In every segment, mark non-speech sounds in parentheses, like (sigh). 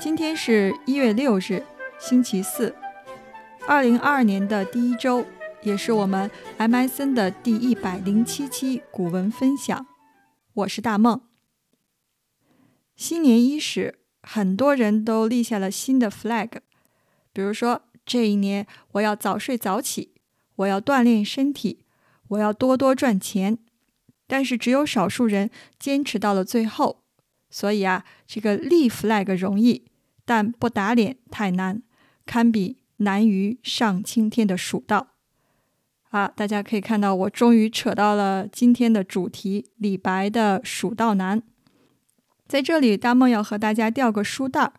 今天是一月六日，星期四，二零二二年的第一周，也是我们 MSN 的第一百零七期古文分享。我是大梦。新年伊始，很多人都立下了新的 flag，比如说这一年我要早睡早起，我要锻炼身体，我要多多赚钱。但是只有少数人坚持到了最后，所以啊，这个立 flag 容易。但不打脸太难，堪比难于上青天的蜀道。啊，大家可以看到，我终于扯到了今天的主题——李白的《蜀道难》。在这里，大梦要和大家掉个书袋儿。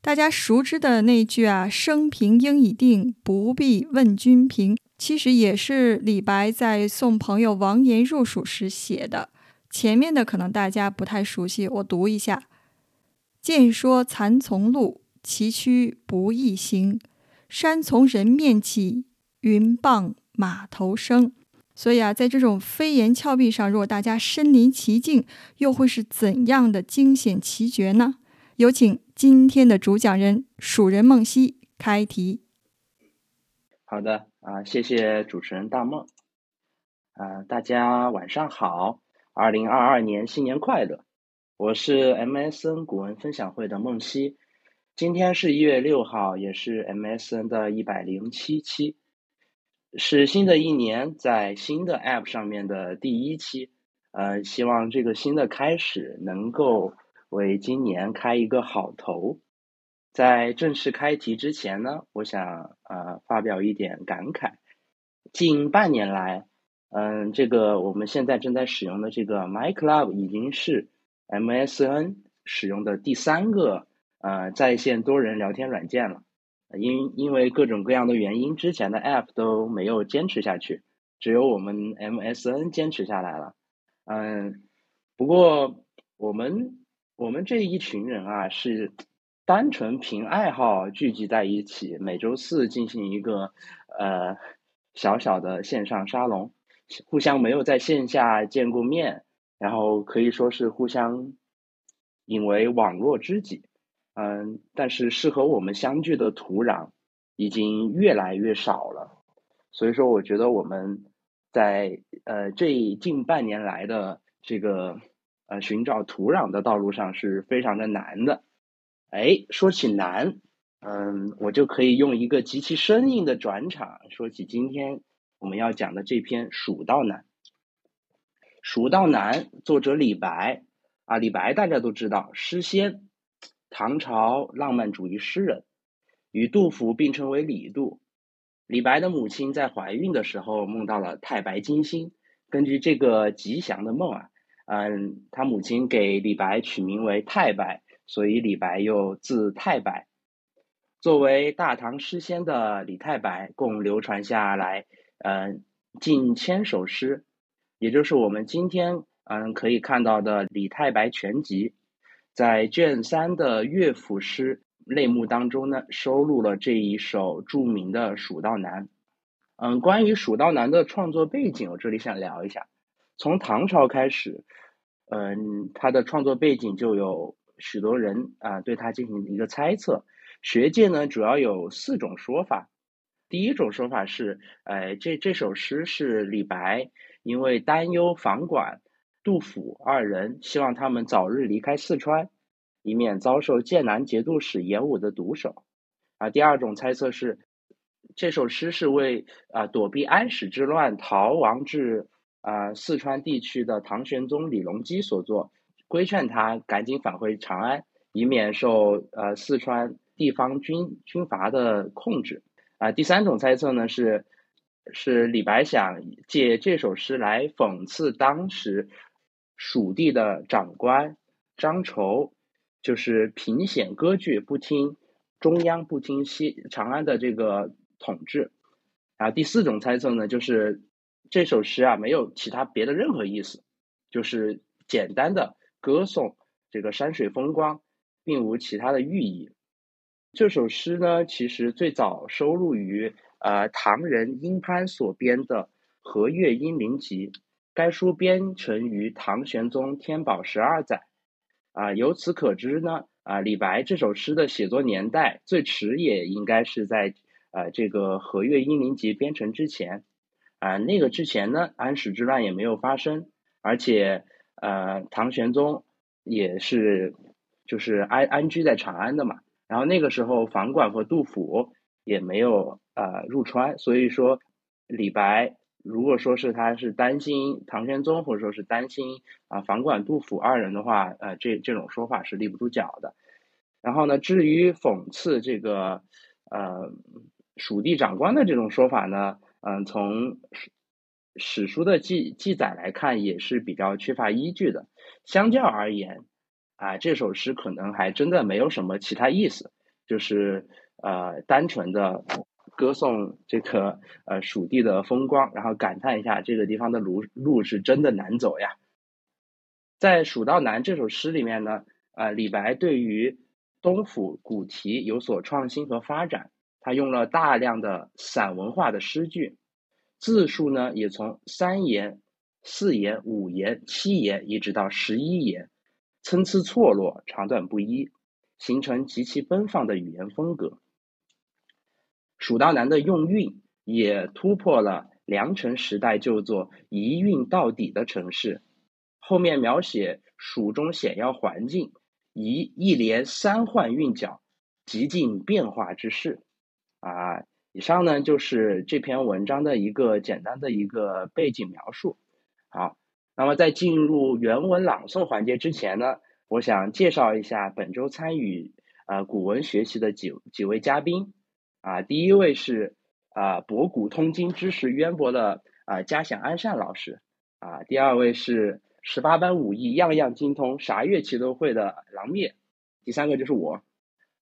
大家熟知的那句啊，“生平应已定，不必问君平”，其实也是李白在送朋友王岩入蜀时写的。前面的可能大家不太熟悉，我读一下。见说蚕丛路，崎岖不易行。山从人面起，云傍马头生。所以啊，在这种飞檐峭壁上，如果大家身临其境，又会是怎样的惊险奇绝呢？有请今天的主讲人蜀人梦溪开题。好的啊，谢谢主持人大梦。啊，大家晚上好，二零二二年新年快乐。我是 MSN 古文分享会的梦溪，今天是一月六号，也是 MSN 的一百零七期，是新的一年在新的 App 上面的第一期。呃，希望这个新的开始能够为今年开一个好头。在正式开题之前呢，我想呃发表一点感慨。近半年来，嗯，这个我们现在正在使用的这个 MyClub 已经是。MSN 使用的第三个呃在线多人聊天软件了，因因为各种各样的原因，之前的 App 都没有坚持下去，只有我们 MSN 坚持下来了。嗯，不过我们我们这一群人啊，是单纯凭爱好聚集在一起，每周四进行一个呃小小的线上沙龙，互相没有在线下见过面。然后可以说是互相引为网络知己，嗯，但是适合我们相聚的土壤已经越来越少了，所以说我觉得我们在呃这近半年来的这个呃寻找土壤的道路上是非常的难的。哎，说起难，嗯，我就可以用一个极其生硬的转场说起今天我们要讲的这篇《蜀道难》。《蜀道难》作者李白啊，李白大家都知道，诗仙，唐朝浪漫主义诗人，与杜甫并称为李杜。李白的母亲在怀孕的时候梦到了太白金星，根据这个吉祥的梦啊，嗯，他母亲给李白取名为太白，所以李白又字太白。作为大唐诗仙的李太白，共流传下来，嗯，近千首诗。也就是我们今天嗯可以看到的《李太白全集》，在卷三的乐府诗类目当中呢，收录了这一首著名的《蜀道难》。嗯，关于《蜀道难》的创作背景，我这里想聊一下。从唐朝开始，嗯，它的创作背景就有许多人啊对它进行一个猜测。学界呢主要有四种说法。第一种说法是，呃，这这首诗是李白。因为担忧房管、杜甫二人，希望他们早日离开四川，以免遭受剑南节度使严武的毒手。啊，第二种猜测是，这首诗是为啊躲避安史之乱逃亡至啊四川地区的唐玄宗李隆基所作，规劝他赶紧返回长安，以免受呃四川地方军军阀的控制。啊，第三种猜测呢是。是李白想借这首诗来讽刺当时蜀地的长官张筹，就是凭险割据，不听中央，不听西长安的这个统治。啊，第四种猜测呢，就是这首诗啊没有其他别的任何意思，就是简单的歌颂这个山水风光，并无其他的寓意。这首诗呢，其实最早收录于。呃，唐人殷潘所编的《和乐英灵集》，该书编成于唐玄宗天宝十二载。啊，由此可知呢，啊，李白这首诗的写作年代最迟也应该是在呃这个《和乐英灵集》编成之前啊，那个之前呢，安史之乱也没有发生，而且呃唐玄宗也是就是安安居在长安的嘛，然后那个时候房管和杜甫也没有呃入川，所以说李白。如果说是他是担心唐玄宗，或者说是担心啊房管杜甫二人的话，呃，这这种说法是立不住脚的。然后呢，至于讽刺这个呃蜀地长官的这种说法呢，嗯，从史书的记记载来看，也是比较缺乏依据的。相较而言，啊，这首诗可能还真的没有什么其他意思，就是呃单纯的。歌颂这个呃蜀地的风光，然后感叹一下这个地方的路路是真的难走呀。在《蜀道难》这首诗里面呢，呃，李白对于东府古题有所创新和发展，他用了大量的散文化的诗句，字数呢也从三言、四言、五言、七言一直到十一言，参差错落，长短不一，形成极其奔放的语言风格。蜀道难的用韵也突破了良辰时代就作一韵到底的城市，后面描写蜀中险要环境，以一连三换韵脚，极尽变化之势。啊，以上呢就是这篇文章的一个简单的一个背景描述。好，那么在进入原文朗诵环节之前呢，我想介绍一下本周参与呃古文学习的几几位嘉宾。啊，第一位是啊博古通今、知识渊博的啊嘉祥安善老师啊，第二位是十八般武艺样样精通、啥乐器都会的狼灭，第三个就是我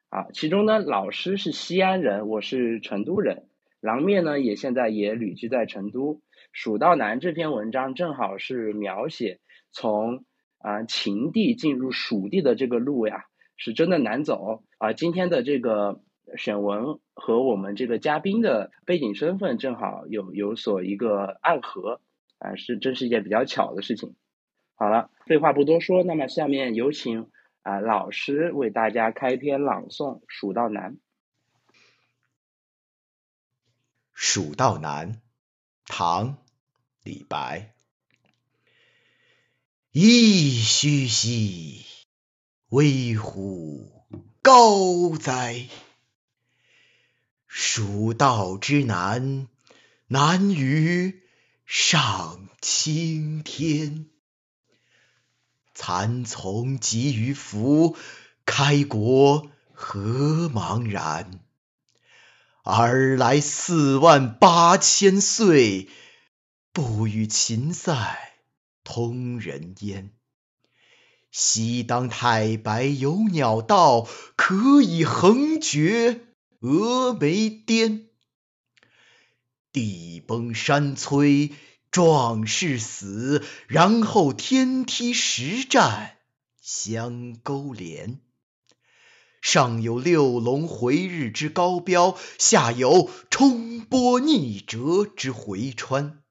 啊。其中呢，老师是西安人，我是成都人，狼灭呢也现在也旅居在成都。《蜀道难》这篇文章正好是描写从啊秦地进入蜀地的这个路呀，是真的难走啊。今天的这个。选文和我们这个嘉宾的背景身份正好有有所一个暗合啊，是真是一件比较巧的事情。好了，废话不多说，那么下面有请啊老师为大家开篇朗诵《蜀道难》。《蜀道难》，唐·李白。噫吁兮，危乎高哉！蜀道之难，难于上青天。蚕丛及鱼凫，开国何茫然！尔来四万八千岁，不与秦塞通人烟。西当太白有鸟道，可以横绝。峨眉巅，地崩山摧，壮士死，然后天梯石栈相勾连。上有六龙回日之高标，下有冲波逆折之回川。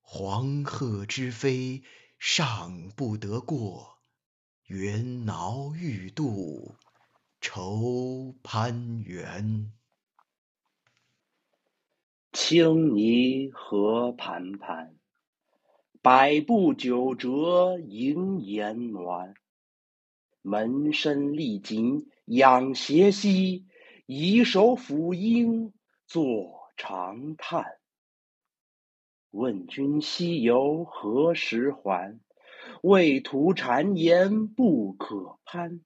黄鹤之飞尚不得过，猿猱欲度。愁攀援，青泥何盘盘，百步九折萦岩峦。门深历尽仰斜息，以手抚膺坐长叹。问君西游何时还？畏途谗言不可攀。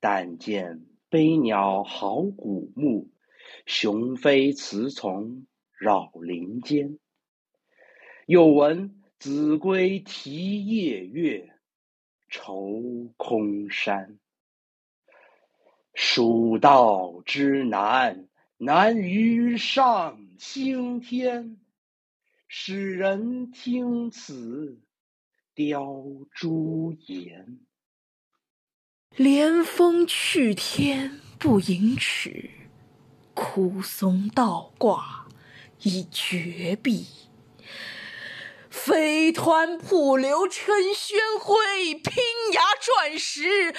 但见悲鸟号古木，雄飞雌从绕林间。又闻子规啼夜月，愁空山。蜀道之难，难于上青天。使人听此，凋朱颜。连峰去天不盈尺，枯松倒挂已绝壁。飞湍瀑流称宣徽，平崖转石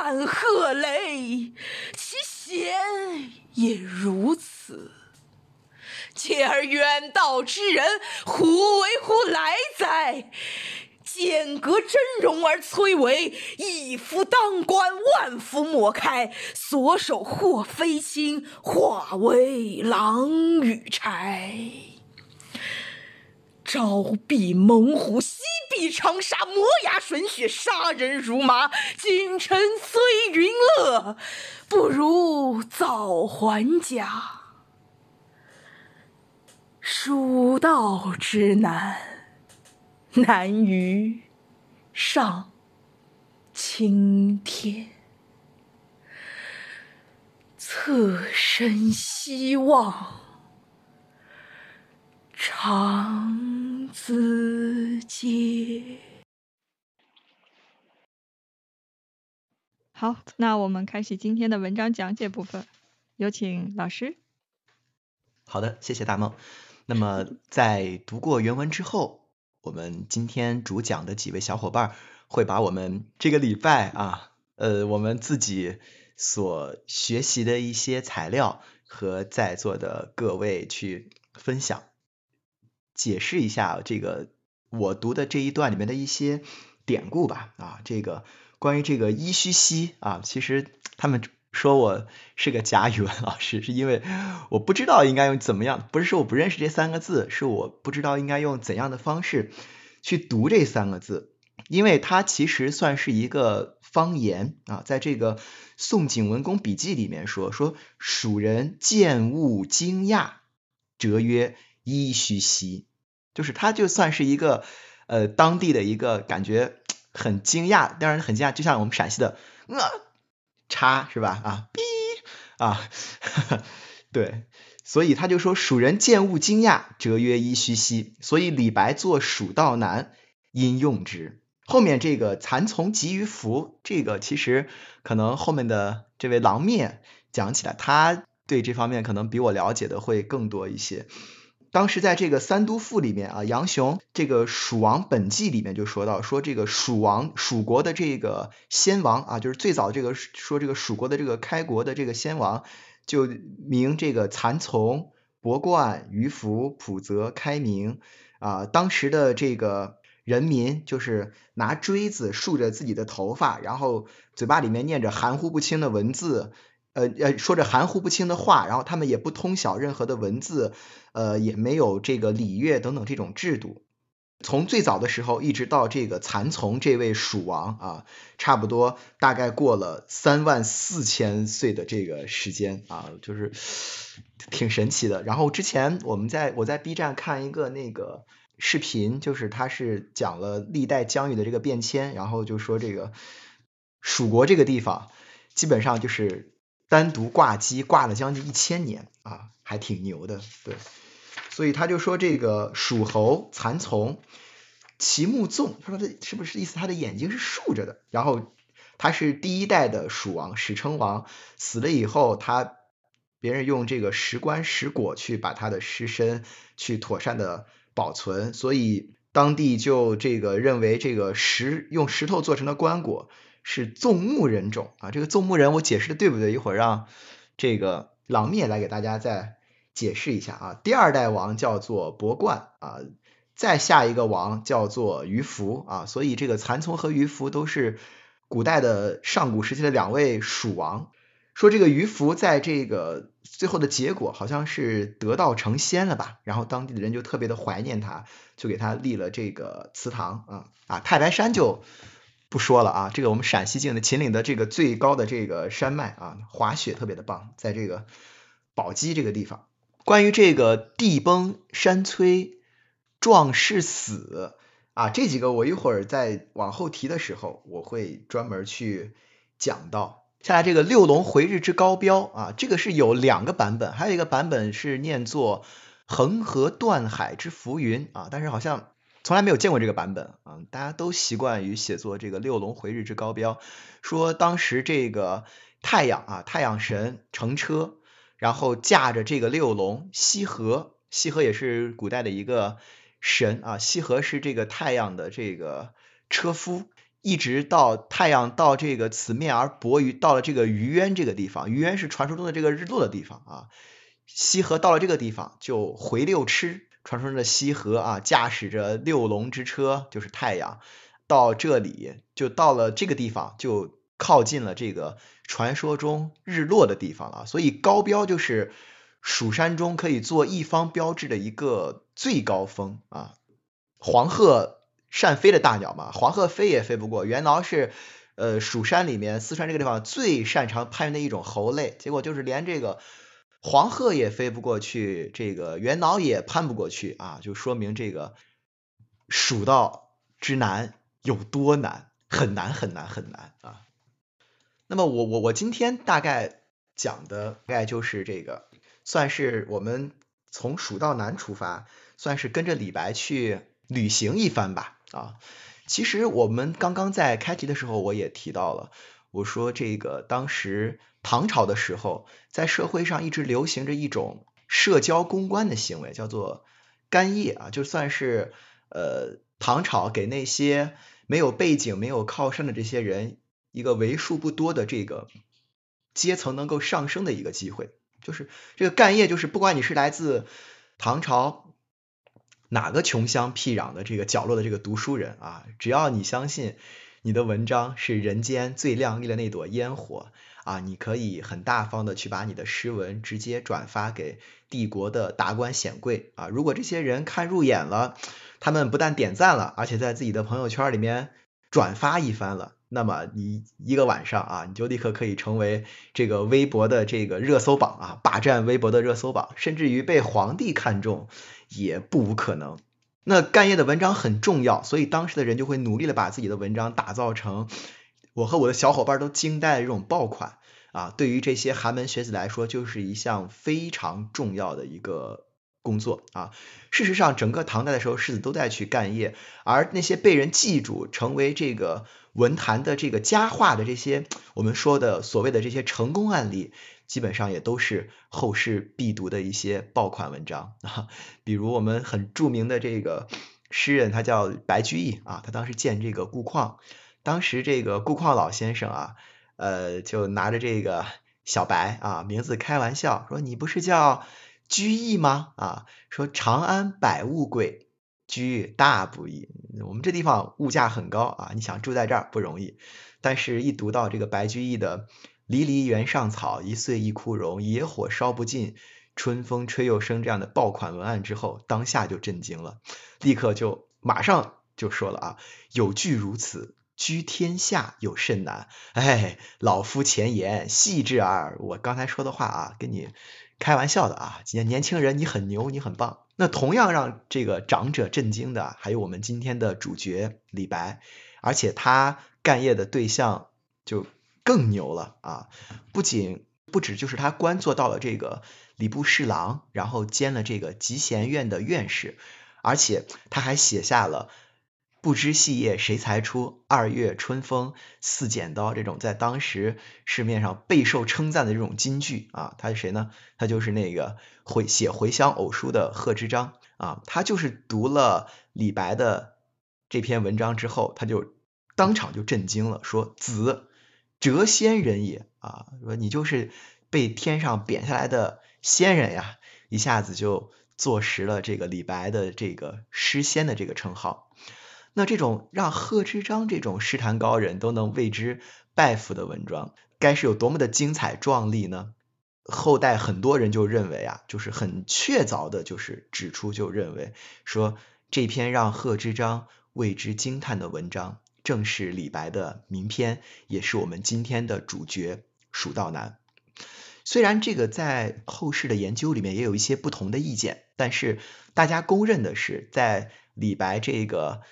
万壑雷。其险也如此。嗟而远道之人，胡为乎来哉？剑阁峥嵘而崔嵬，一夫当关，万夫莫开。所守或非亲，化为狼与豺。朝避猛虎，夕避长沙，磨牙吮血，杀人如麻。今臣虽云乐，不如早还家。蜀道之难，(laughs) 难于上青天。侧身西望，长咨嗟。好，那我们开始今天的文章讲解部分，有请老师。好的，谢谢大梦。那么在读过原文之后，我们今天主讲的几位小伙伴会把我们这个礼拜啊，呃，我们自己所学习的一些材料和在座的各位去分享，解释一下这个我读的这一段里面的一些典故吧。啊，这个关于这个伊虚西啊，其实他们。说我是个假语文老师，是因为我不知道应该用怎么样，不是说我不认识这三个字，是我不知道应该用怎样的方式去读这三个字，因为它其实算是一个方言啊，在这个《宋景文公笔记》里面说，说蜀人见物惊讶，谪曰一须西，就是它就算是一个呃当地的一个感觉很惊讶，当然很惊讶，就像我们陕西的呃。叉是吧？啊，逼啊，(laughs) 对，所以他就说蜀人见物惊讶，谪曰一虚西。所以李白作《蜀道难》因用之。后面这个蚕丛及鱼凫，这个其实可能后面的这位郎面讲起来，他对这方面可能比我了解的会更多一些。当时在这个《三都赋》里面啊，杨雄这个《蜀王本纪》里面就说到，说这个蜀王蜀国的这个先王啊，就是最早这个说这个蜀国的这个开国的这个先王，就名这个蚕丛、伯冠、鱼凫、普泽、开明啊。当时的这个人民就是拿锥子竖着自己的头发，然后嘴巴里面念着含糊不清的文字。呃呃，说着含糊不清的话，然后他们也不通晓任何的文字，呃，也没有这个礼乐等等这种制度。从最早的时候一直到这个蚕丛这位蜀王啊，差不多大概过了三万四千岁的这个时间啊，就是挺神奇的。然后之前我们在我在 B 站看一个那个视频，就是他是讲了历代疆域的这个变迁，然后就说这个蜀国这个地方基本上就是。单独挂机挂了将近一千年啊，还挺牛的，对。所以他就说这个蜀侯蚕丛，其目纵，他说这是不是意思他的眼睛是竖着的？然后他是第一代的蜀王，史称王，死了以后，他别人用这个石棺石椁去把他的尸身去妥善的保存，所以当地就这个认为这个石用石头做成的棺椁。是纵目人种啊，这个纵目人我解释的对不对？一会儿让这个狼灭来给大家再解释一下啊。第二代王叫做伯冠啊，再下一个王叫做鱼凫啊，所以这个蚕丛和鱼凫都是古代的上古时期的两位蜀王。说这个鱼凫在这个最后的结果好像是得道成仙了吧，然后当地的人就特别的怀念他，就给他立了这个祠堂啊啊，太白山就。不说了啊，这个我们陕西境的秦岭的这个最高的这个山脉啊，滑雪特别的棒，在这个宝鸡这个地方。关于这个地崩山摧壮士死啊，这几个我一会儿在往后提的时候，我会专门去讲到。下来这个六龙回日之高标啊，这个是有两个版本，还有一个版本是念作恒河断海之浮云啊，但是好像。从来没有见过这个版本啊！大家都习惯于写作这个六龙回日之高标，说当时这个太阳啊，太阳神乘车，然后驾着这个六龙西河，西河也是古代的一个神啊，羲和是这个太阳的这个车夫，一直到太阳到这个此面而薄于到了这个于渊这个地方，于渊是传说中的这个日落的地方啊。羲和到了这个地方就回六螭，传说中的羲和啊，驾驶着六龙之车，就是太阳，到这里就到了这个地方，就靠近了这个传说中日落的地方了。所以高标就是蜀山中可以做一方标志的一个最高峰啊。黄鹤善飞的大鸟嘛，黄鹤飞也飞不过。元挠是呃蜀山里面四川这个地方最擅长攀援的一种猴类，结果就是连这个。黄鹤也飞不过去，这个元挠也攀不过去啊，就说明这个蜀道之难有多难，很难很难很难啊。那么我我我今天大概讲的大概就是这个，算是我们从蜀道难出发，算是跟着李白去旅行一番吧啊。其实我们刚刚在开题的时候我也提到了。我说这个当时唐朝的时候，在社会上一直流行着一种社交公关的行为，叫做干谒啊，就算是呃唐朝给那些没有背景、没有靠山的这些人一个为数不多的这个阶层能够上升的一个机会。就是这个干谒，就是不管你是来自唐朝哪个穷乡僻壤的这个角落的这个读书人啊，只要你相信。你的文章是人间最亮丽的那朵烟火啊！你可以很大方的去把你的诗文直接转发给帝国的达官显贵啊！如果这些人看入眼了，他们不但点赞了，而且在自己的朋友圈里面转发一番了，那么你一个晚上啊，你就立刻可以成为这个微博的这个热搜榜啊，霸占微博的热搜榜，甚至于被皇帝看中也不无可能。那干业的文章很重要，所以当时的人就会努力的把自己的文章打造成我和我的小伙伴都惊呆的这种爆款啊！对于这些寒门学子来说，就是一项非常重要的一个工作啊。事实上，整个唐代的时候，士子都在去干业，而那些被人记住、成为这个文坛的这个佳话的这些我们说的所谓的这些成功案例。基本上也都是后世必读的一些爆款文章啊，比如我们很著名的这个诗人，他叫白居易啊，他当时见这个顾况，当时这个顾况老先生啊，呃，就拿着这个小白啊名字开玩笑说：“你不是叫居易吗？”啊，说长安百物贵，居大不易。我们这地方物价很高啊，你想住在这儿不容易。但是，一读到这个白居易的。离离原上草，一岁一枯荣。野火烧不尽，春风吹又生。这样的爆款文案之后，当下就震惊了，立刻就马上就说了啊，有句如此，居天下有甚难？哎，老夫前言细致耳。我刚才说的话啊，跟你开玩笑的啊。年年轻人，你很牛，你很棒。那同样让这个长者震惊的，还有我们今天的主角李白，而且他干业的对象就。更牛了啊！不仅不止就是他官做到了这个礼部侍郎，然后兼了这个集贤院的院士，而且他还写下了“不知细叶谁裁出，二月春风似剪刀”这种在当时市面上备受称赞的这种金句啊！他是谁呢？他就是那个回写《回乡偶书》的贺知章啊！他就是读了李白的这篇文章之后，他就当场就震惊了，说：“子。”谪仙人也啊，说你就是被天上贬下来的仙人呀，一下子就坐实了这个李白的这个诗仙的这个称号。那这种让贺知章这种诗坛高人都能为之拜服的文章，该是有多么的精彩壮丽呢？后代很多人就认为啊，就是很确凿的，就是指出就认为说这篇让贺知章为之惊叹的文章。正是李白的名篇，也是我们今天的主角《蜀道难》。虽然这个在后世的研究里面也有一些不同的意见，但是大家公认的是，在李白这个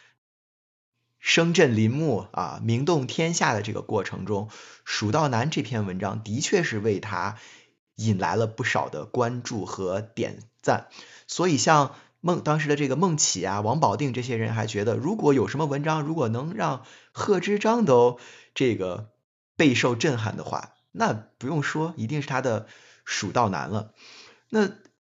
声震林木啊、名动天下的这个过程中，《蜀道难》这篇文章的确是为他引来了不少的关注和点赞。所以像。孟当时的这个孟起啊、王保定这些人还觉得，如果有什么文章，如果能让贺知章都这个备受震撼的话，那不用说，一定是他的《蜀道难》了。那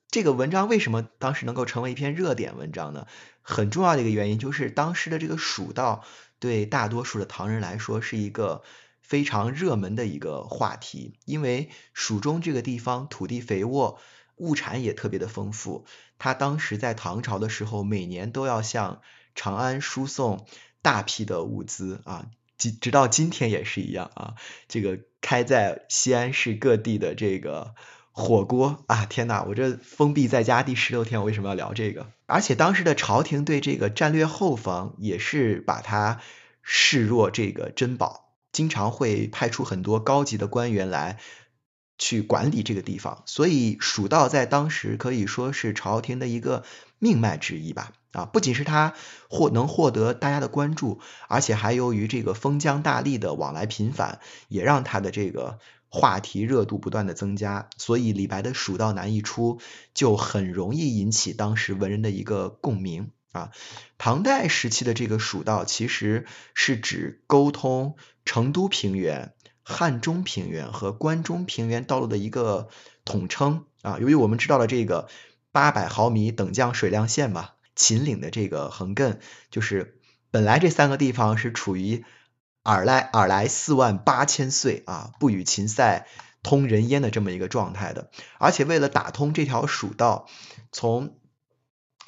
这个文章为什么当时能够成为一篇热点文章呢？很重要的一个原因就是当时的这个蜀道对大多数的唐人来说是一个非常热门的一个话题，因为蜀中这个地方土地肥沃，物产也特别的丰富。他当时在唐朝的时候，每年都要向长安输送大批的物资啊，直直到今天也是一样啊。这个开在西安市各地的这个。火锅啊！天呐，我这封闭在家第十六天，我为什么要聊这个？而且当时的朝廷对这个战略后方也是把它视若这个珍宝，经常会派出很多高级的官员来去管理这个地方。所以蜀道在当时可以说是朝廷的一个命脉之一吧。啊，不仅是他获能获得大家的关注，而且还由于这个封疆大吏的往来频繁，也让他的这个。话题热度不断的增加，所以李白的《蜀道难》一出，就很容易引起当时文人的一个共鸣啊。唐代时期的这个蜀道，其实是指沟通成都平原、汉中平原和关中平原道路的一个统称啊。由于我们知道了这个八百毫米等降水量线嘛，秦岭的这个横亘，就是本来这三个地方是处于。尔来尔来四万八千岁啊，不与秦塞通人烟的这么一个状态的，而且为了打通这条蜀道，从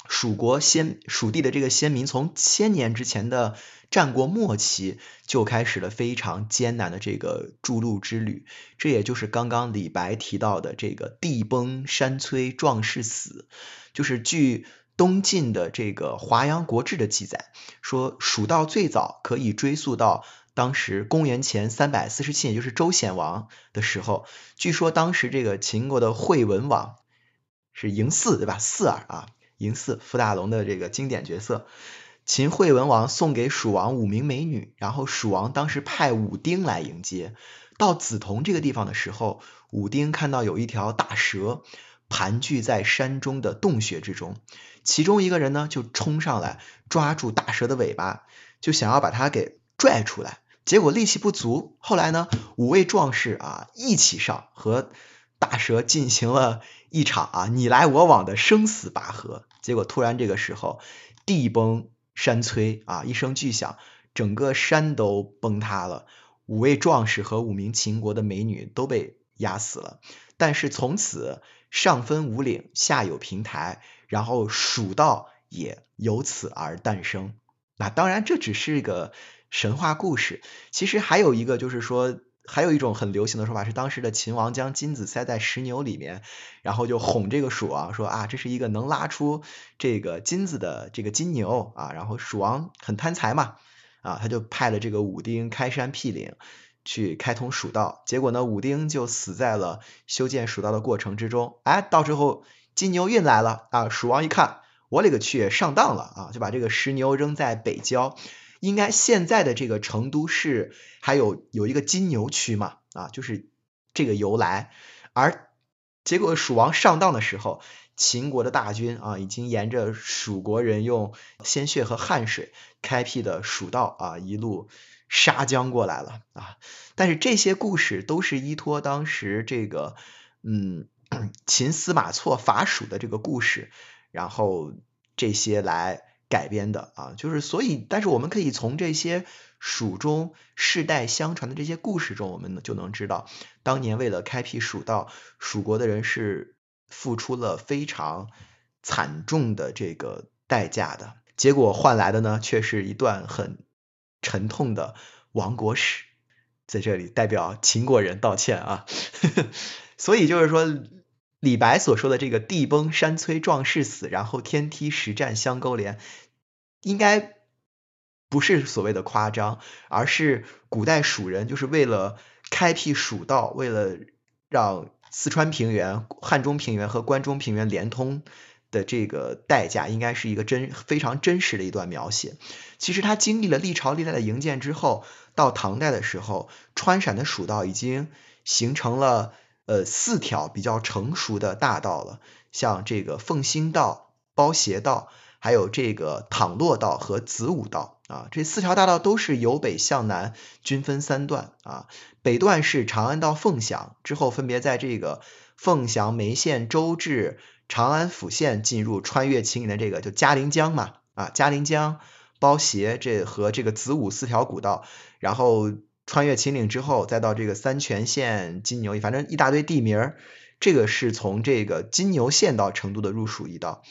蜀国先蜀地的这个先民，从千年之前的战国末期就开始了非常艰难的这个筑路之旅，这也就是刚刚李白提到的这个地崩山摧壮士死，就是据。东晋的这个《华阳国志》的记载说，蜀道最早可以追溯到当时公元前三百四十七年，就是周显王的时候。据说当时这个秦国的惠文王是嬴驷，对吧？驷儿啊，嬴驷，傅大龙的这个经典角色。秦惠文王送给蜀王五名美女，然后蜀王当时派武丁来迎接。到梓潼这个地方的时候，武丁看到有一条大蛇。盘踞在山中的洞穴之中，其中一个人呢就冲上来抓住大蛇的尾巴，就想要把它给拽出来，结果力气不足。后来呢，五位壮士啊一起上，和大蛇进行了一场啊你来我往的生死拔河。结果突然这个时候，地崩山摧啊，一声巨响，整个山都崩塌了，五位壮士和五名秦国的美女都被压死了。但是从此。上分五岭，下有平台，然后蜀道也由此而诞生。那当然，这只是个神话故事。其实还有一个，就是说，还有一种很流行的说法是，当时的秦王将金子塞在石牛里面，然后就哄这个蜀王说啊，这是一个能拉出这个金子的这个金牛啊。然后蜀王很贪财嘛，啊，他就派了这个武丁开山辟岭。去开通蜀道，结果呢，武丁就死在了修建蜀道的过程之中。哎，到时候金牛运来了啊，蜀王一看，我勒个去，上当了啊，就把这个石牛扔在北郊。应该现在的这个成都市还有有一个金牛区嘛啊，就是这个由来。而结果蜀王上当的时候，秦国的大军啊，已经沿着蜀国人用鲜血和汗水开辟的蜀道啊，一路。杀将过来了啊！但是这些故事都是依托当时这个嗯 (coughs) 秦司马错伐蜀的这个故事，然后这些来改编的啊。就是所以，但是我们可以从这些蜀中世代相传的这些故事中，我们就能知道，当年为了开辟蜀道，蜀国的人是付出了非常惨重的这个代价的，结果换来的呢，却是一段很。沉痛的亡国史，在这里代表秦国人道歉啊。(laughs) 所以就是说，李白所说的这个“地崩山摧壮士死，然后天梯石栈相勾连”，应该不是所谓的夸张，而是古代蜀人就是为了开辟蜀道，为了让四川平原、汉中平原和关中平原连通。的这个代价应该是一个真非常真实的一段描写。其实他经历了历朝历代的营建之后，到唐代的时候，川陕的蜀道已经形成了呃四条比较成熟的大道了，像这个奉新道、包斜道，还有这个淌洛道和子午道啊，这四条大道都是由北向南均分三段啊，北段是长安到凤翔，之后分别在这个凤翔、眉县、周至。长安府县进入穿越秦岭的这个就嘉陵江嘛啊，嘉陵江、包斜这和这个子午四条古道，然后穿越秦岭之后，再到这个三泉县、金牛，反正一大堆地名儿。这个是从这个金牛县到成都的入蜀一道。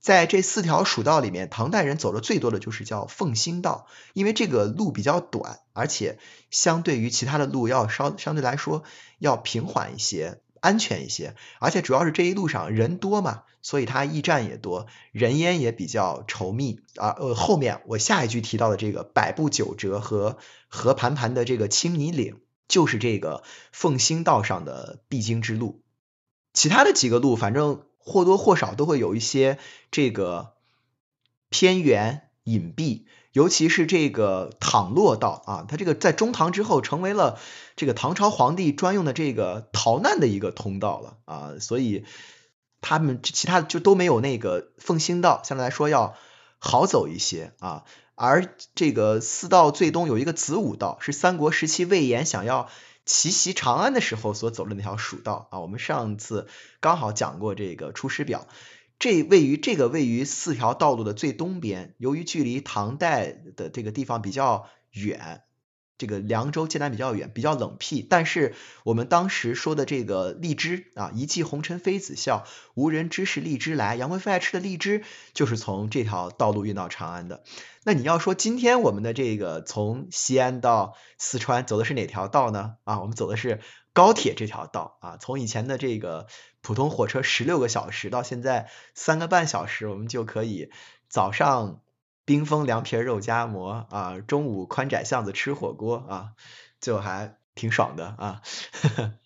在这四条蜀道里面，唐代人走的最多的就是叫奉新道，因为这个路比较短，而且相对于其他的路要稍相对来说要平缓一些，安全一些，而且主要是这一路上人多嘛，所以它驿站也多，人烟也比较稠密啊。呃，后面我下一句提到的这个百步九折和和盘盘的这个青泥岭，就是这个凤兴道上的必经之路。其他的几个路，反正。或多或少都会有一些这个偏远隐蔽，尤其是这个唐洛道啊，它这个在中唐之后成为了这个唐朝皇帝专用的这个逃难的一个通道了啊，所以他们其他的就都没有那个奉兴道相对来说要好走一些啊，而这个四道最东有一个子午道，是三国时期魏延想要。奇袭长安的时候所走的那条蜀道啊，我们上次刚好讲过这个《出师表》，这位于这个位于四条道路的最东边，由于距离唐代的这个地方比较远。这个凉州艰南比较远，比较冷僻，但是我们当时说的这个荔枝啊，一骑红尘妃子笑，无人知是荔枝来。杨贵妃爱吃的荔枝就是从这条道路运到长安的。那你要说今天我们的这个从西安到四川走的是哪条道呢？啊，我们走的是高铁这条道啊，从以前的这个普通火车十六个小时到现在三个半小时，我们就可以早上。冰封凉皮肉夹馍啊，中午宽窄巷子吃火锅啊，就还挺爽的啊。(laughs)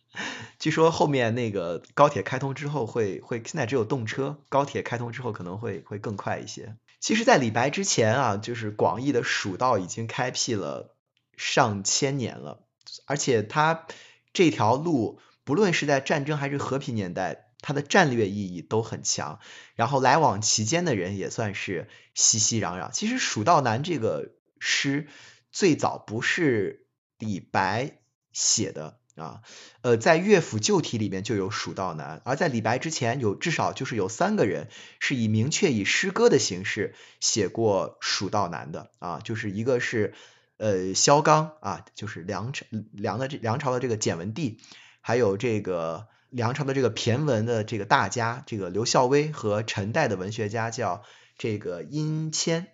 据说后面那个高铁开通之后会会，现在只有动车，高铁开通之后可能会会更快一些。其实，在李白之前啊，就是广义的蜀道已经开辟了上千年了，而且它这条路不论是在战争还是和平年代。它的战略意义都很强，然后来往其间的人也算是熙熙攘攘。其实《蜀道难》这个诗最早不是李白写的啊，呃，在乐府旧体里面就有《蜀道难》，而在李白之前有至少就是有三个人是以明确以诗歌的形式写过《蜀道难》的啊，就是一个是呃萧纲啊，就是梁朝梁的这梁朝的这个简文帝，还有这个。梁朝的这个骈文的这个大家，这个刘孝威和陈代的文学家叫这个殷谦，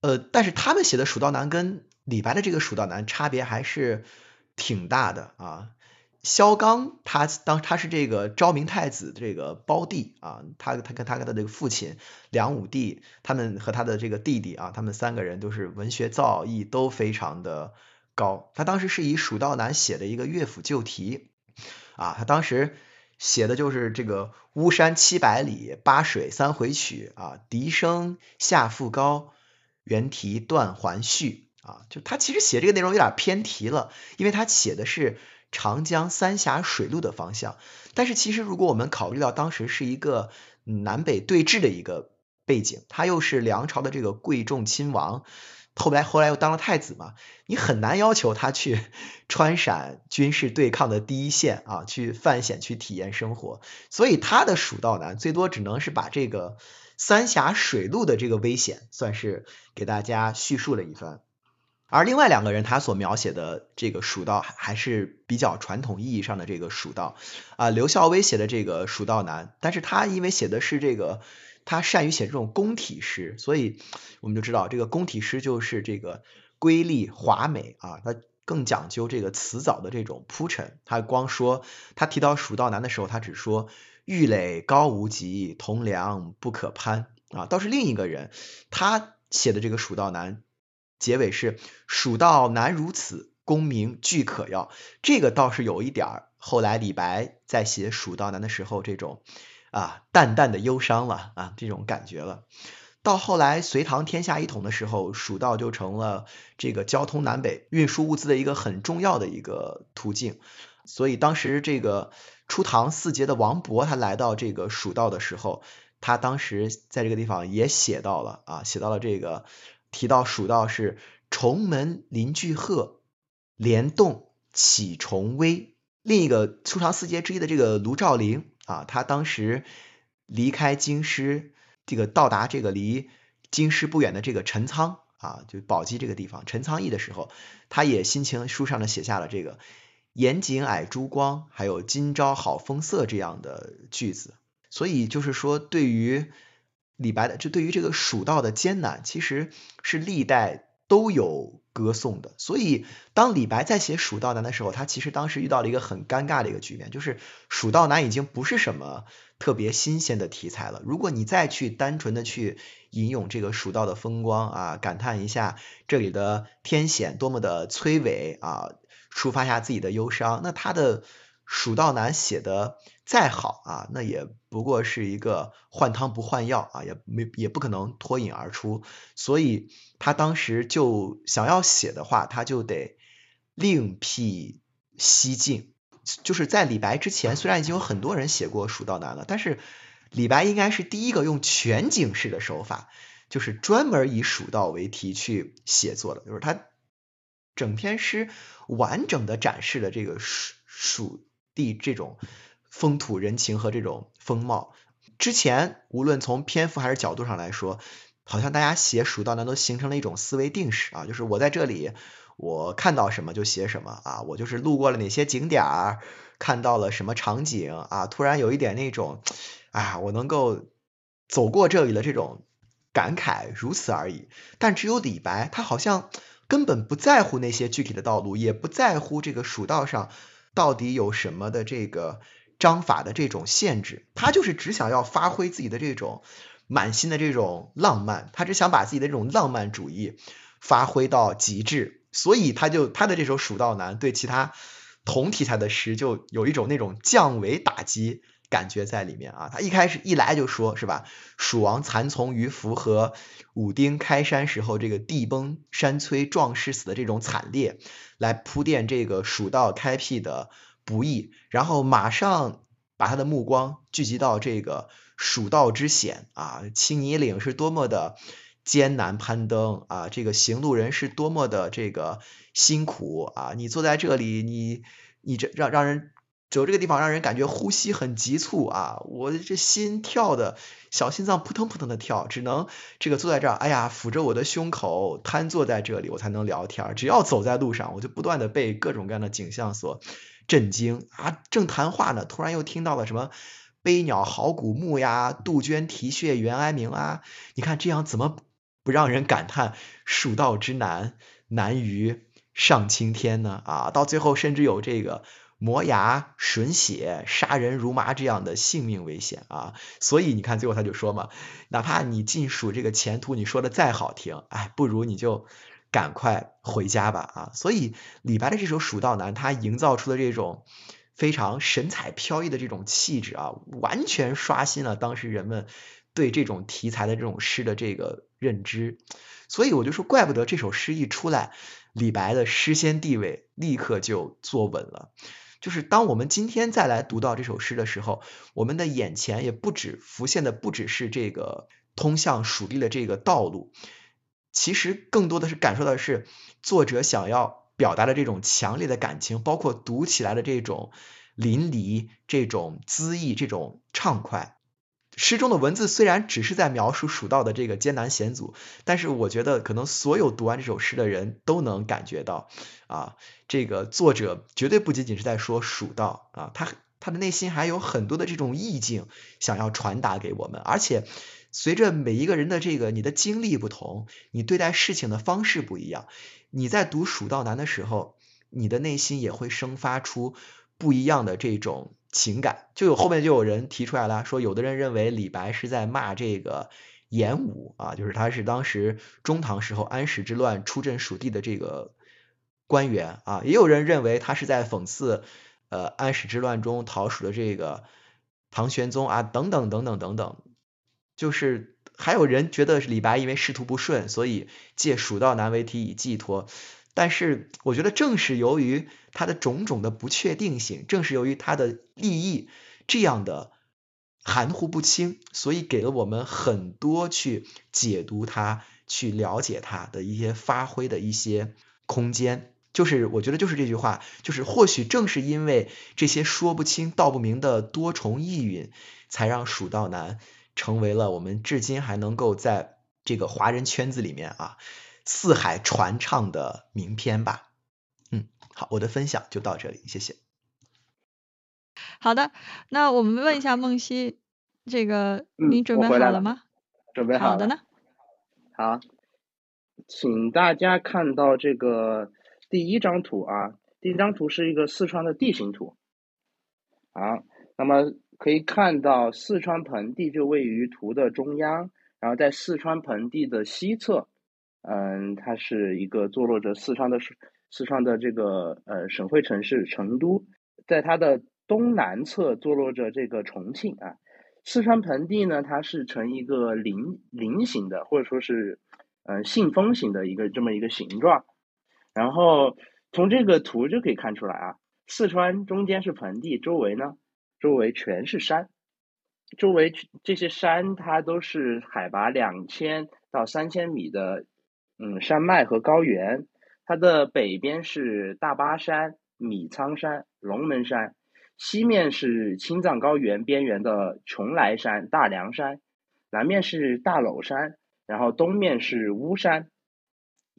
呃，但是他们写的《蜀道难》跟李白的这个《蜀道难》差别还是挺大的啊。萧纲他当他是这个昭明太子这个胞弟啊，他他跟他跟他这个父亲梁武帝，他们和他的这个弟弟啊，他们三个人都是文学造诣都非常的高。他当时是以《蜀道难》写的一个乐府旧题啊，他当时。写的就是这个巫山七百里，八水三回曲啊，笛声下复高，原啼断还续啊，就他其实写这个内容有点偏题了，因为他写的是长江三峡水路的方向，但是其实如果我们考虑到当时是一个南北对峙的一个背景，他又是梁朝的这个贵重亲王。后来，后来又当了太子嘛，你很难要求他去 (laughs) 川陕军事对抗的第一线啊，去犯险去体验生活。所以他的蜀道难，最多只能是把这个三峡水路的这个危险，算是给大家叙述了一番。而另外两个人，他所描写的这个蜀道，还是比较传统意义上的这个蜀道啊。刘孝威写的这个蜀道难，但是他因为写的是这个。他善于写这种宫体诗，所以我们就知道这个宫体诗就是这个瑰丽华美啊，它更讲究这个词藻的这种铺陈。他光说他提到《蜀道难》的时候，他只说玉垒高无极，铜梁不可攀啊。倒是另一个人他写的这个《蜀道难》结尾是“蜀道难如此，功名俱可要”，这个倒是有一点儿后来李白在写《蜀道难》的时候这种。啊，淡淡的忧伤了啊，这种感觉了。到后来隋唐天下一统的时候，蜀道就成了这个交通南北、运输物资的一个很重要的一个途径。所以当时这个初唐四杰的王勃，他来到这个蜀道的时候，他当时在这个地方也写到了啊，写到了这个提到蜀道是重门临巨壑，连洞起重危。另一个初唐四杰之一的这个卢照邻。啊，他当时离开京师，这个到达这个离京师不远的这个陈仓啊，就宝鸡这个地方陈仓驿的时候，他也心情书上呢写下了这个“严景矮珠光”还有“今朝好风色”这样的句子。所以就是说，对于李白的，就对于这个蜀道的艰难，其实是历代都有歌颂的。所以当李白在写《蜀道难》的时候，他其实当时遇到了一个很尴尬的一个局面，就是《蜀道难》已经不是什么特别新鲜的题材了。如果你再去单纯的去吟咏这个蜀道的风光啊，感叹一下这里的天险多么的摧伟啊，抒发一下自己的忧伤，那他的。《蜀道难》写的再好啊，那也不过是一个换汤不换药啊，也没也不可能脱颖而出。所以他当时就想要写的话，他就得另辟蹊径。就是在李白之前，虽然已经有很多人写过《蜀道难》了，但是李白应该是第一个用全景式的手法，就是专门以蜀道为题去写作的。就是他整篇诗完整的展示了这个蜀蜀。地这种风土人情和这种风貌，之前无论从篇幅还是角度上来说，好像大家写蜀道难都形成了一种思维定式啊，就是我在这里，我看到什么就写什么啊，我就是路过了哪些景点儿，看到了什么场景啊，突然有一点那种啊，我能够走过这里的这种感慨，如此而已。但只有李白，他好像根本不在乎那些具体的道路，也不在乎这个蜀道上。到底有什么的这个章法的这种限制？他就是只想要发挥自己的这种满心的这种浪漫，他只想把自己的这种浪漫主义发挥到极致，所以他就他的这首《蜀道难》对其他同题材的诗就有一种那种降维打击。感觉在里面啊，他一开始一来就说是吧，蜀王残从于涪和，武丁开山时候这个地崩山摧壮士死的这种惨烈，来铺垫这个蜀道开辟的不易，然后马上把他的目光聚集到这个蜀道之险啊，青泥岭是多么的艰难攀登啊，这个行路人是多么的这个辛苦啊，你坐在这里，你你这让让人。走这个地方让人感觉呼吸很急促啊，我这心跳的小心脏扑腾扑腾的跳，只能这个坐在这儿，哎呀，抚着我的胸口，瘫坐在这里，我才能聊天。只要走在路上，我就不断的被各种各样的景象所震惊啊。正谈话呢，突然又听到了什么悲鸟号古木呀，杜鹃啼血猿哀鸣啊。你看这样怎么不让人感叹蜀道之难，难于上青天呢？啊，到最后甚至有这个。磨牙、吮血、杀人如麻这样的性命危险啊！所以你看，最后他就说嘛，哪怕你进蜀这个前途你说的再好听，哎，不如你就赶快回家吧啊！所以李白的这首《蜀道难》，他营造出的这种非常神采飘逸的这种气质啊，完全刷新了当时人们对这种题材的这种诗的这个认知。所以我就说，怪不得这首诗一出来，李白的诗仙地位立刻就坐稳了。就是当我们今天再来读到这首诗的时候，我们的眼前也不止浮现的不只是这个通向蜀地的这个道路，其实更多的是感受到的是作者想要表达的这种强烈的感情，包括读起来的这种淋漓、这种恣意、这种畅快。诗中的文字虽然只是在描述蜀道的这个艰难险阻，但是我觉得可能所有读完这首诗的人都能感觉到，啊，这个作者绝对不仅仅是在说蜀道啊，他他的内心还有很多的这种意境想要传达给我们，而且随着每一个人的这个你的经历不同，你对待事情的方式不一样，你在读蜀道难的时候，你的内心也会生发出不一样的这种。情感就有后面就有人提出来了，说有的人认为李白是在骂这个严武啊，就是他是当时中唐时候安史之乱出镇蜀地的这个官员啊，也有人认为他是在讽刺呃安史之乱中逃蜀的这个唐玄宗啊，等等等等等等，就是还有人觉得李白因为仕途不顺，所以借蜀道难为题以寄托。但是我觉得，正是由于他的种种的不确定性，正是由于他的立意这样的含糊不清，所以给了我们很多去解读它、去了解它的一些发挥的一些空间。就是我觉得，就是这句话，就是或许正是因为这些说不清道不明的多重意蕴，才让《蜀道难》成为了我们至今还能够在这个华人圈子里面啊四海传唱的名篇吧。嗯，好，我的分享就到这里，谢谢。好的，那我们问一下梦溪，这个嗯您准备好了吗？准备了好的呢。好，请大家看到这个第一张图啊，第一张图是一个四川的地形图。好，那么可以看到四川盆地就位于图的中央，然后在四川盆地的西侧，嗯，它是一个坐落着四川的四川的这个呃省会城市成都，在它的东南侧坐落着这个重庆啊。四川盆地呢，它是呈一个菱菱形的，或者说是呃信封形的一个这么一个形状。然后从这个图就可以看出来啊，四川中间是盆地，周围呢，周围全是山，周围这些山它都是海拔两千到三千米的嗯山脉和高原。它的北边是大巴山、米仓山、龙门山。西面是青藏高原边缘的邛崃山、大凉山，南面是大娄山，然后东面是巫山。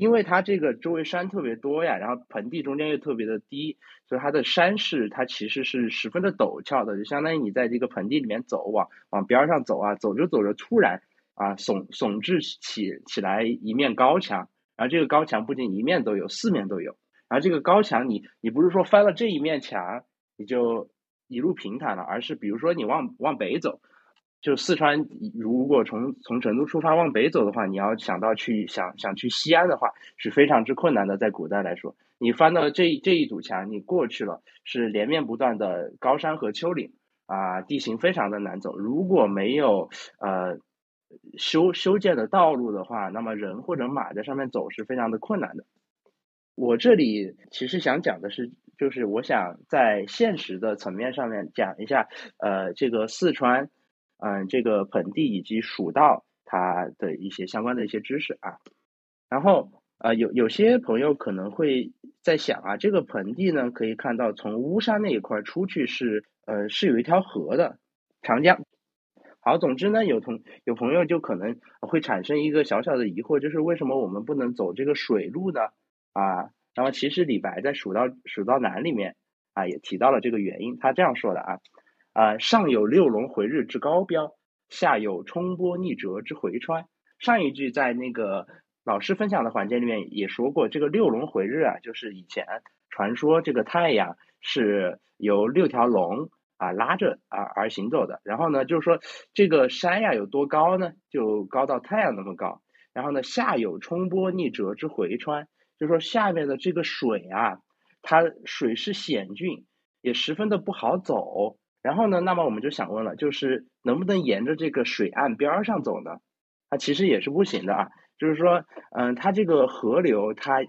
因为它这个周围山特别多呀，然后盆地中间又特别的低，所以它的山势它其实是十分的陡峭的，就相当于你在这个盆地里面走，往往边上走啊，走着走着突然啊耸耸峙起起来一面高墙，然后这个高墙不仅一面都有，四面都有，然后这个高墙你你不是说翻了这一面墙。你就一路平坦了，而是比如说你往往北走，就四川如果从从成都出发往北走的话，你要想到去想想去西安的话是非常之困难的，在古代来说，你翻到这这一堵墙，你过去了是连绵不断的高山和丘陵啊，地形非常的难走。如果没有呃修修建的道路的话，那么人或者马在上面走是非常的困难的。我这里其实想讲的是，就是我想在现实的层面上面讲一下，呃，这个四川，嗯，这个盆地以及蜀道它的一些相关的一些知识啊。然后，呃，有有些朋友可能会在想啊，这个盆地呢，可以看到从巫山那一块出去是，呃，是有一条河的，长江。好，总之呢，有同有朋友就可能会产生一个小小的疑惑，就是为什么我们不能走这个水路呢？啊，那么其实李白在《蜀道蜀道难》里面啊也提到了这个原因，他这样说的啊，啊上有六龙回日之高标，下有冲波逆折之回川。上一句在那个老师分享的环节里面也说过，这个六龙回日啊，就是以前传说这个太阳是由六条龙啊拉着而而行走的。然后呢，就是说这个山呀有多高呢？就高到太阳那么高。然后呢，下有冲波逆折之回川。就说下面的这个水啊，它水势险峻，也十分的不好走。然后呢，那么我们就想问了，就是能不能沿着这个水岸边上走呢？它其实也是不行的啊。就是说，嗯，它这个河流，它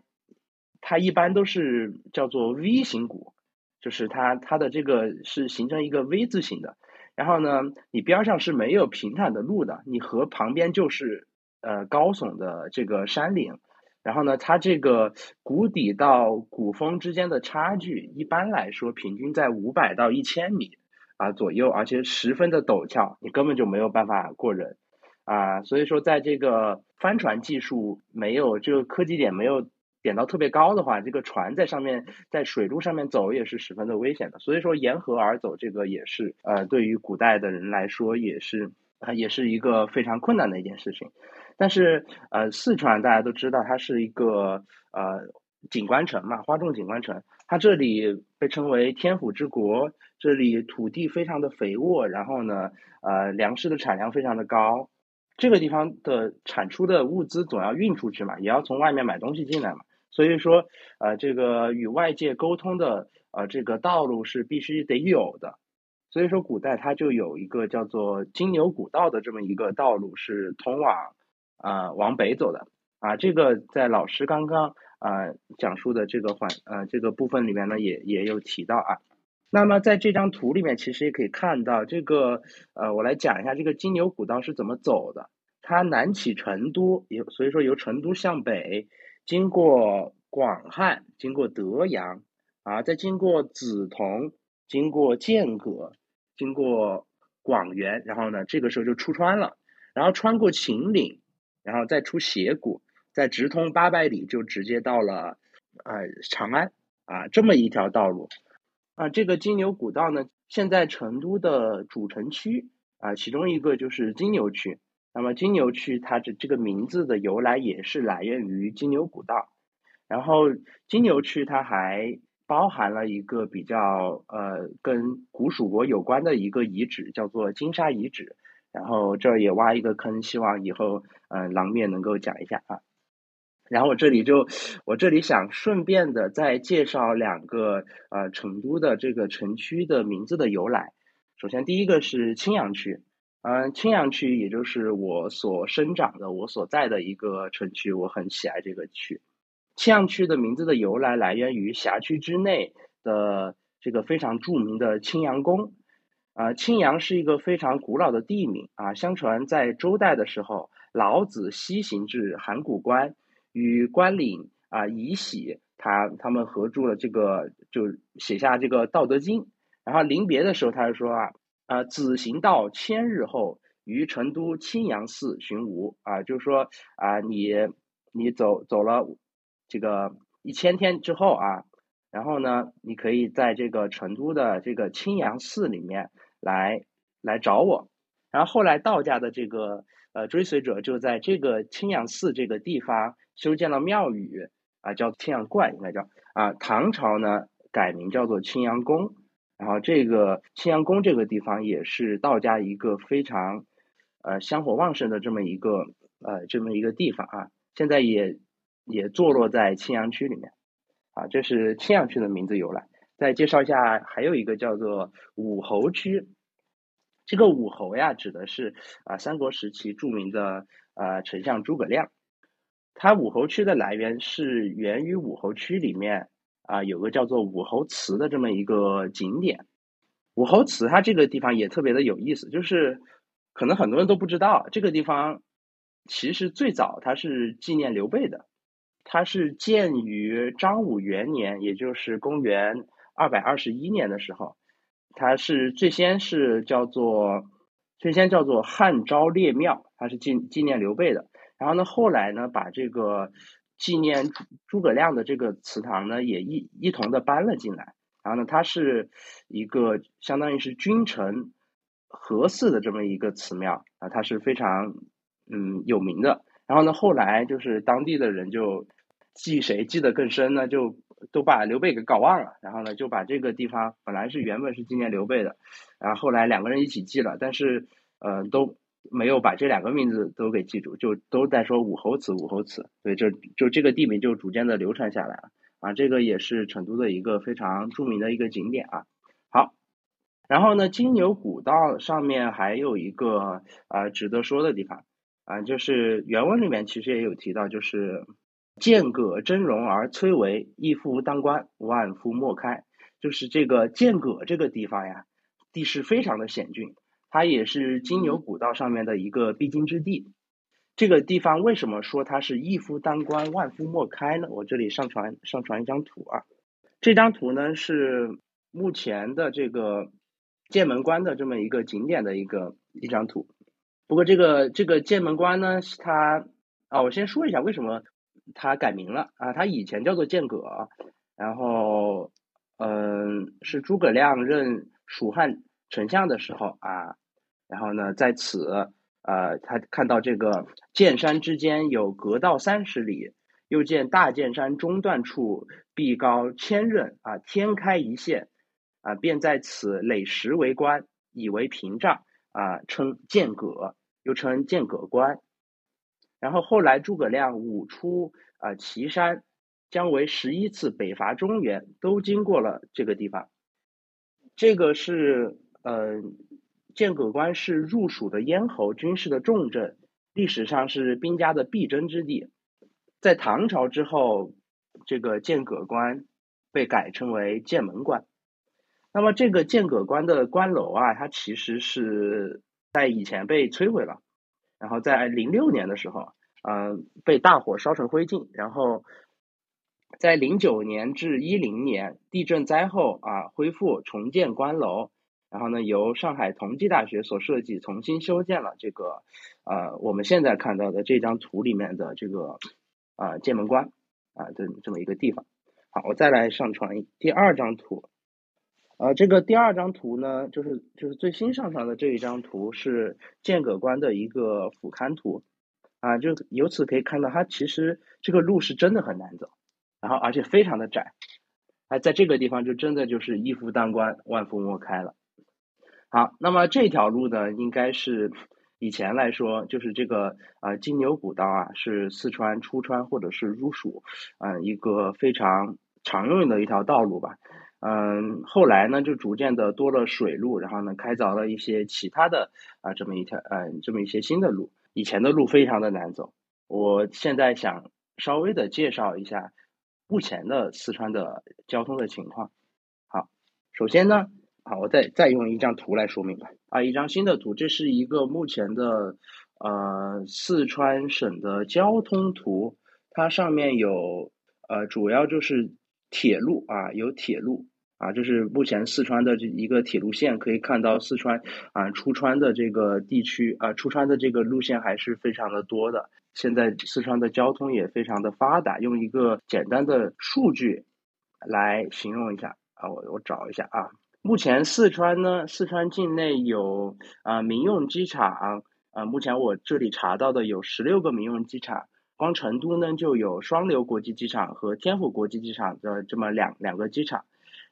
它一般都是叫做 V 型谷，就是它它的这个是形成一个 V 字形的。然后呢，你边上是没有平坦的路的，你河旁边就是呃高耸的这个山岭。然后呢，它这个谷底到谷峰之间的差距，一般来说平均在五百到一千米啊左右，而且十分的陡峭，你根本就没有办法过人啊。所以说，在这个帆船技术没有这个科技点没有点到特别高的话，这个船在上面在水路上面走也是十分的危险的。所以说，沿河而走这个也是呃，对于古代的人来说也是，也是一个非常困难的一件事情。但是，呃，四川大家都知道，它是一个呃景观城嘛，花重景观城。它这里被称为天府之国，这里土地非常的肥沃，然后呢，呃，粮食的产量非常的高。这个地方的产出的物资总要运出去嘛，也要从外面买东西进来嘛。所以说，呃，这个与外界沟通的呃这个道路是必须得有的。所以说，古代它就有一个叫做金牛古道的这么一个道路，是通往。啊，往北走的啊，这个在老师刚刚啊讲述的这个环呃这个部分里面呢，也也有提到啊。那么在这张图里面，其实也可以看到这个呃，我来讲一下这个金牛古道是怎么走的。它南起成都，有所以说由成都向北，经过广汉，经过德阳啊，再经过梓潼，经过剑阁，经过广元，然后呢，这个时候就出川了，然后穿过秦岭。然后再出斜谷，再直通八百里，就直接到了呃长安啊这么一条道路啊。这个金牛古道呢，现在成都的主城区啊，其中一个就是金牛区。那么金牛区它的这个名字的由来也是来源于金牛古道。然后金牛区它还包含了一个比较呃跟古蜀国有关的一个遗址，叫做金沙遗址。然后这儿也挖一个坑，希望以后嗯狼面能够讲一下啊。然后我这里就我这里想顺便的再介绍两个呃成都的这个城区的名字的由来。首先第一个是青羊区，嗯，青羊区也就是我所生长的、我所在的一个城区，我很喜爱这个区。青羊区的名字的由来来源于辖区之内的这个非常著名的青羊宫。啊，青羊是一个非常古老的地名啊。相传在周代的时候，老子西行至函谷关，与关岭啊乙喜他他们合著了这个，就写下这个《道德经》。然后临别的时候，他就说啊，啊子行道千日后，于成都青阳寺寻吾啊，就是说啊，你你走走了这个一千天之后啊。然后呢，你可以在这个成都的这个青阳寺里面来来找我。然后后来道家的这个呃追随者就在这个青阳寺这个地方修建了庙宇啊，叫青阳观，应该叫啊。唐朝呢改名叫做青阳宫。然后这个青阳宫这个地方也是道家一个非常呃香火旺盛的这么一个呃这么一个地方啊。现在也也坐落在青阳区里面。啊，这是青阳区的名字由来。再介绍一下，还有一个叫做武侯区。这个武侯呀，指的是啊三国时期著名的呃丞相诸葛亮。它武侯区的来源是源于武侯区里面啊有个叫做武侯祠的这么一个景点。武侯祠它这个地方也特别的有意思，就是可能很多人都不知道，这个地方其实最早它是纪念刘备的。它是建于张武元年，也就是公元二百二十一年的时候。它是最先是叫做最先叫做汉昭烈庙，它是纪纪念刘备的。然后呢，后来呢，把这个纪念诸葛亮的这个祠堂呢，也一一同的搬了进来。然后呢，它是一个相当于是君臣合祀的这么一个祠庙啊，它是非常嗯有名的。然后呢，后来就是当地的人就记谁记得更深呢？就都把刘备给搞忘了。然后呢，就把这个地方本来是原本是纪念刘备的，然后后来两个人一起记了，但是呃都没有把这两个名字都给记住，就都在说武侯祠，武侯祠。所以就就这个地名就逐渐的流传下来了啊。这个也是成都的一个非常著名的一个景点啊。好，然后呢，金牛古道上面还有一个啊值得说的地方。啊，就是原文里面其实也有提到，就是剑阁峥嵘而崔嵬，一夫当关，万夫莫开。就是这个剑阁这个地方呀，地势非常的险峻，它也是金牛古道上面的一个必经之地。这个地方为什么说它是一夫当关，万夫莫开呢？我这里上传上传一张图啊，这张图呢是目前的这个剑门关的这么一个景点的一个一张图。不过这个这个剑门关呢，它啊，我先说一下为什么它改名了啊，它以前叫做剑阁，然后嗯，是诸葛亮任蜀汉丞相的时候啊，然后呢，在此呃，他看到这个剑山之间有隔道三十里，又见大剑山中段处壁高千仞啊，天开一线啊，便在此垒石为关，以为屏障啊，称剑阁。又称剑阁关，然后后来诸葛亮五出啊岐山，将为十一次北伐中原，都经过了这个地方。这个是呃剑阁关是入蜀的咽喉，军事的重镇，历史上是兵家的必争之地。在唐朝之后，这个剑阁关被改称为剑门关。那么这个剑阁关的关楼啊，它其实是。在以前被摧毁了，然后在零六年的时候，嗯，被大火烧成灰烬。然后在零九年至一零年地震灾后啊，恢复重建关楼。然后呢，由上海同济大学所设计，重新修建了这个呃我们现在看到的这张图里面的这个啊剑门关啊这这么一个地方。好，我再来上传第二张图。呃，这个第二张图呢，就是就是最新上传的这一张图是剑阁关的一个俯瞰图啊，就由此可以看到，它其实这个路是真的很难走，然后而且非常的窄，哎，在这个地方就真的就是一夫当关，万夫莫开了。好，那么这条路呢，应该是以前来说，就是这个啊金牛古道啊，是四川出川或者是入蜀嗯一个非常常用的一条道路吧。嗯，后来呢，就逐渐的多了水路，然后呢，开凿了一些其他的啊这么一条嗯这么一些新的路。以前的路非常的难走，我现在想稍微的介绍一下目前的四川的交通的情况。好，首先呢。好，我再再用一张图来说明吧。啊，一张新的图，这是一个目前的呃四川省的交通图，它上面有呃主要就是铁路啊，有铁路啊，这是目前四川的这一个铁路线，可以看到四川啊出川的这个地区啊出川的这个路线还是非常的多的。现在四川的交通也非常的发达，用一个简单的数据来形容一下啊，我我找一下啊。目前四川呢，四川境内有啊民用机场啊，目前我这里查到的有十六个民用机场，光成都呢就有双流国际机场和天府国际机场的这么两两个机场，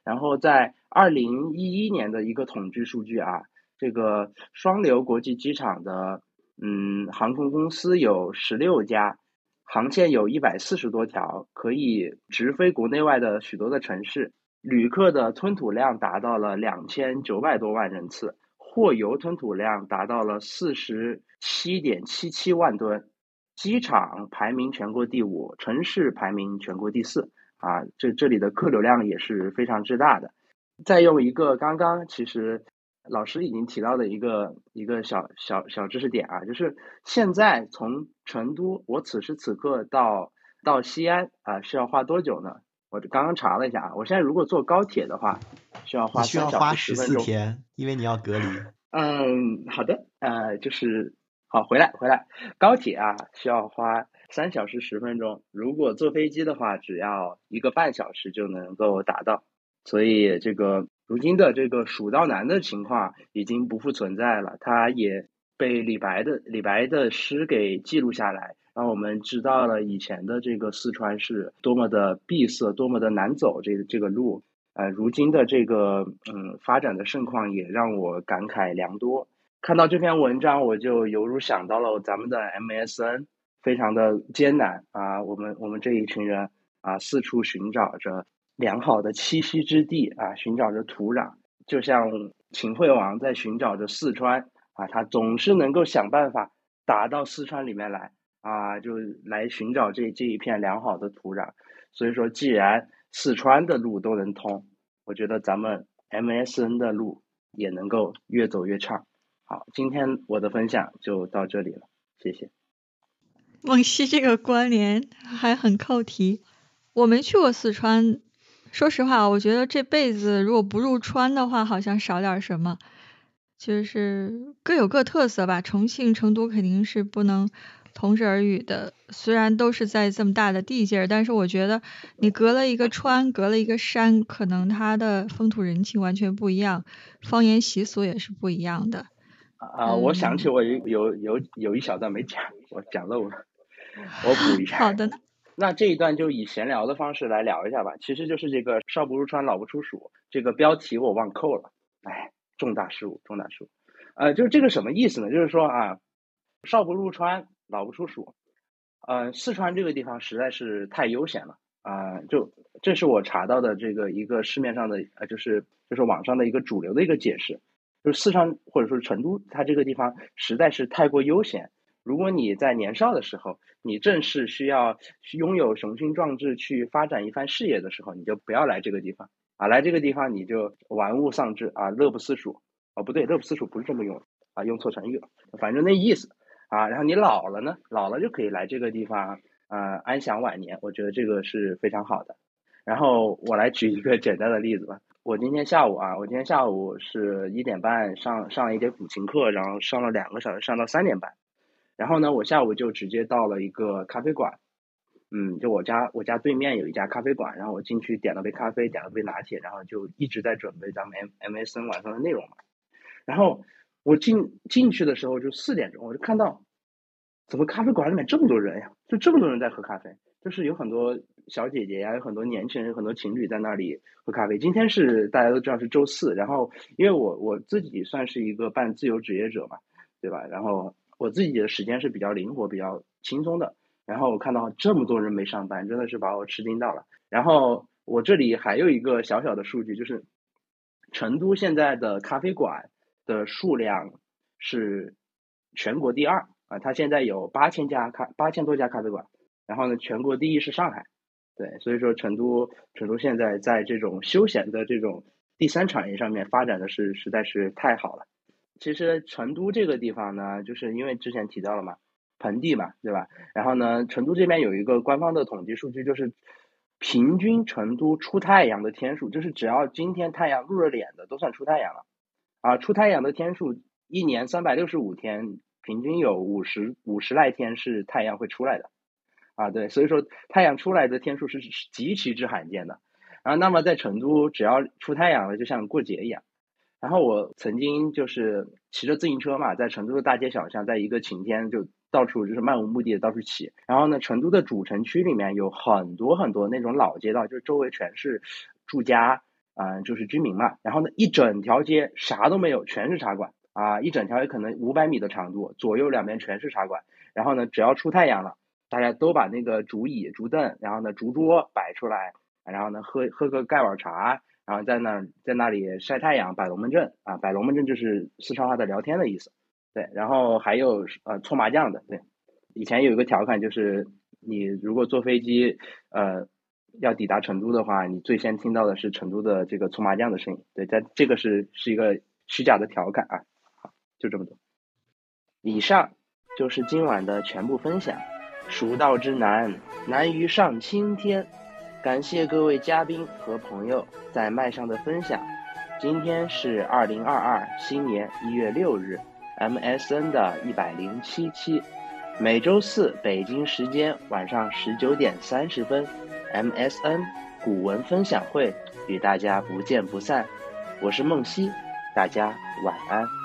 然后在二零一一年的一个统计数据啊，这个双流国际机场的嗯航空公司有十六家，航线有一百四十多条，可以直飞国内外的许多的城市。旅客的吞吐量达到了两千九百多万人次，货油吞吐量达到了四十七点七七万吨，机场排名全国第五，城市排名全国第四，啊，这这里的客流量也是非常之大的。再用一个刚刚其实老师已经提到的一个一个小小小知识点啊，就是现在从成都，我此时此刻到到西安啊，是要花多久呢？我刚刚查了一下啊，我现在如果坐高铁的话，需要花需要花十四天，因为你要隔离。嗯，好的，呃，就是好回来回来，高铁啊需要花三小时十分钟，如果坐飞机的话，只要一个半小时就能够达到。所以这个如今的这个蜀道难的情况已经不复存在了，它也被李白的李白的诗给记录下来。让我们知道了以前的这个四川是多么的闭塞，多么的难走。这这个路，呃，如今的这个嗯发展的盛况也让我感慨良多。看到这篇文章，我就犹如想到了咱们的 MSN，非常的艰难啊。我们我们这一群人啊，四处寻找着良好的栖息之地啊，寻找着土壤，就像秦惠王在寻找着四川啊，他总是能够想办法打到四川里面来。啊，就来寻找这这一片良好的土壤。所以说，既然四川的路都能通，我觉得咱们 MSN 的路也能够越走越畅。好，今天我的分享就到这里了，谢谢。梦溪这个关联还很扣题。我没去过四川，说实话，我觉得这辈子如果不入川的话，好像少点什么。就是各有各特色吧，重庆、成都肯定是不能。同日而语的，虽然都是在这么大的地界儿，但是我觉得你隔了一个川，隔了一个山，可能它的风土人情完全不一样，方言习俗也是不一样的。啊，我想起我有有有有一小段没讲，我讲漏了，我补一下。好的呢。那这一段就以闲聊的方式来聊一下吧，其实就是这个“少不入川，老不出蜀”这个标题我忘扣了，哎，重大失误，重大失误。呃，就是这个什么意思呢？就是说啊，少不入川。老不出蜀，呃，四川这个地方实在是太悠闲了啊！就这是我查到的这个一个市面上的呃，就是就是网上的一个主流的一个解释，就是四川或者说成都，它这个地方实在是太过悠闲。如果你在年少的时候，你正是需要拥有雄心壮志去发展一番事业的时候，你就不要来这个地方啊！来这个地方你就玩物丧志啊，乐不思蜀哦，不对，乐不思蜀不是这么用啊，用错成语了，反正那意思。啊，然后你老了呢，老了就可以来这个地方，呃，安享晚年。我觉得这个是非常好的。然后我来举一个简单的例子吧。我今天下午啊，我今天下午是一点半上上了一节古琴课，然后上了两个小时，上到三点半。然后呢，我下午就直接到了一个咖啡馆，嗯，就我家我家对面有一家咖啡馆，然后我进去点了杯咖啡，点了杯拿铁，然后就一直在准备咱们 M MSN 晚上的内容嘛。然后我进进去的时候就四点钟，我就看到怎么咖啡馆里面这么多人呀？就这么多人在喝咖啡，就是有很多小姐姐呀，有很多年轻人，很多情侣在那里喝咖啡。今天是大家都知道是周四，然后因为我我自己算是一个半自由职业者嘛，对吧？然后我自己的时间是比较灵活、比较轻松的。然后我看到这么多人没上班，真的是把我吃惊到了。然后我这里还有一个小小的数据，就是成都现在的咖啡馆的数量是全国第二啊，它现在有八千家咖八千多家咖啡馆。然后呢，全国第一是上海，对，所以说成都成都现在在这种休闲的这种第三产业上面发展的是实在是太好了。其实成都这个地方呢，就是因为之前提到了嘛，盆地嘛，对吧？然后呢，成都这边有一个官方的统计数据，就是平均成都出太阳的天数，就是只要今天太阳露了脸的，都算出太阳了。啊，出太阳的天数，一年三百六十五天，平均有五十五十来天是太阳会出来的。啊，对，所以说太阳出来的天数是极其之罕见的。然后，那么在成都，只要出太阳了，就像过节一样。然后我曾经就是骑着自行车嘛，在成都的大街小巷，在一个晴天就到处就是漫无目的的到处骑。然后呢，成都的主城区里面有很多很多那种老街道，就是周围全是住家，嗯，就是居民嘛。然后呢，一整条街啥都没有，全是茶馆啊，一整条也可能五百米的长度，左右两边全是茶馆。然后呢，只要出太阳了，大家都把那个竹椅、竹凳，然后呢竹桌摆出来，然后呢喝喝个盖碗茶。然后在那在那里晒太阳，摆龙门阵啊，摆龙门阵就是四川话的聊天的意思，对。然后还有呃搓麻将的，对。以前有一个调侃就是，你如果坐飞机呃要抵达成都的话，你最先听到的是成都的这个搓麻将的声音，对。在这个是是一个虚假的调侃啊，好，就这么多。以上就是今晚的全部分享。蜀道之难，难于上青天。感谢各位嘉宾和朋友在麦上的分享。今天是二零二二新年一月六日，MSN 的一百零七期。每周四北京时间晚上十九点三十分，MSN 古文分享会与大家不见不散。我是梦溪，大家晚安。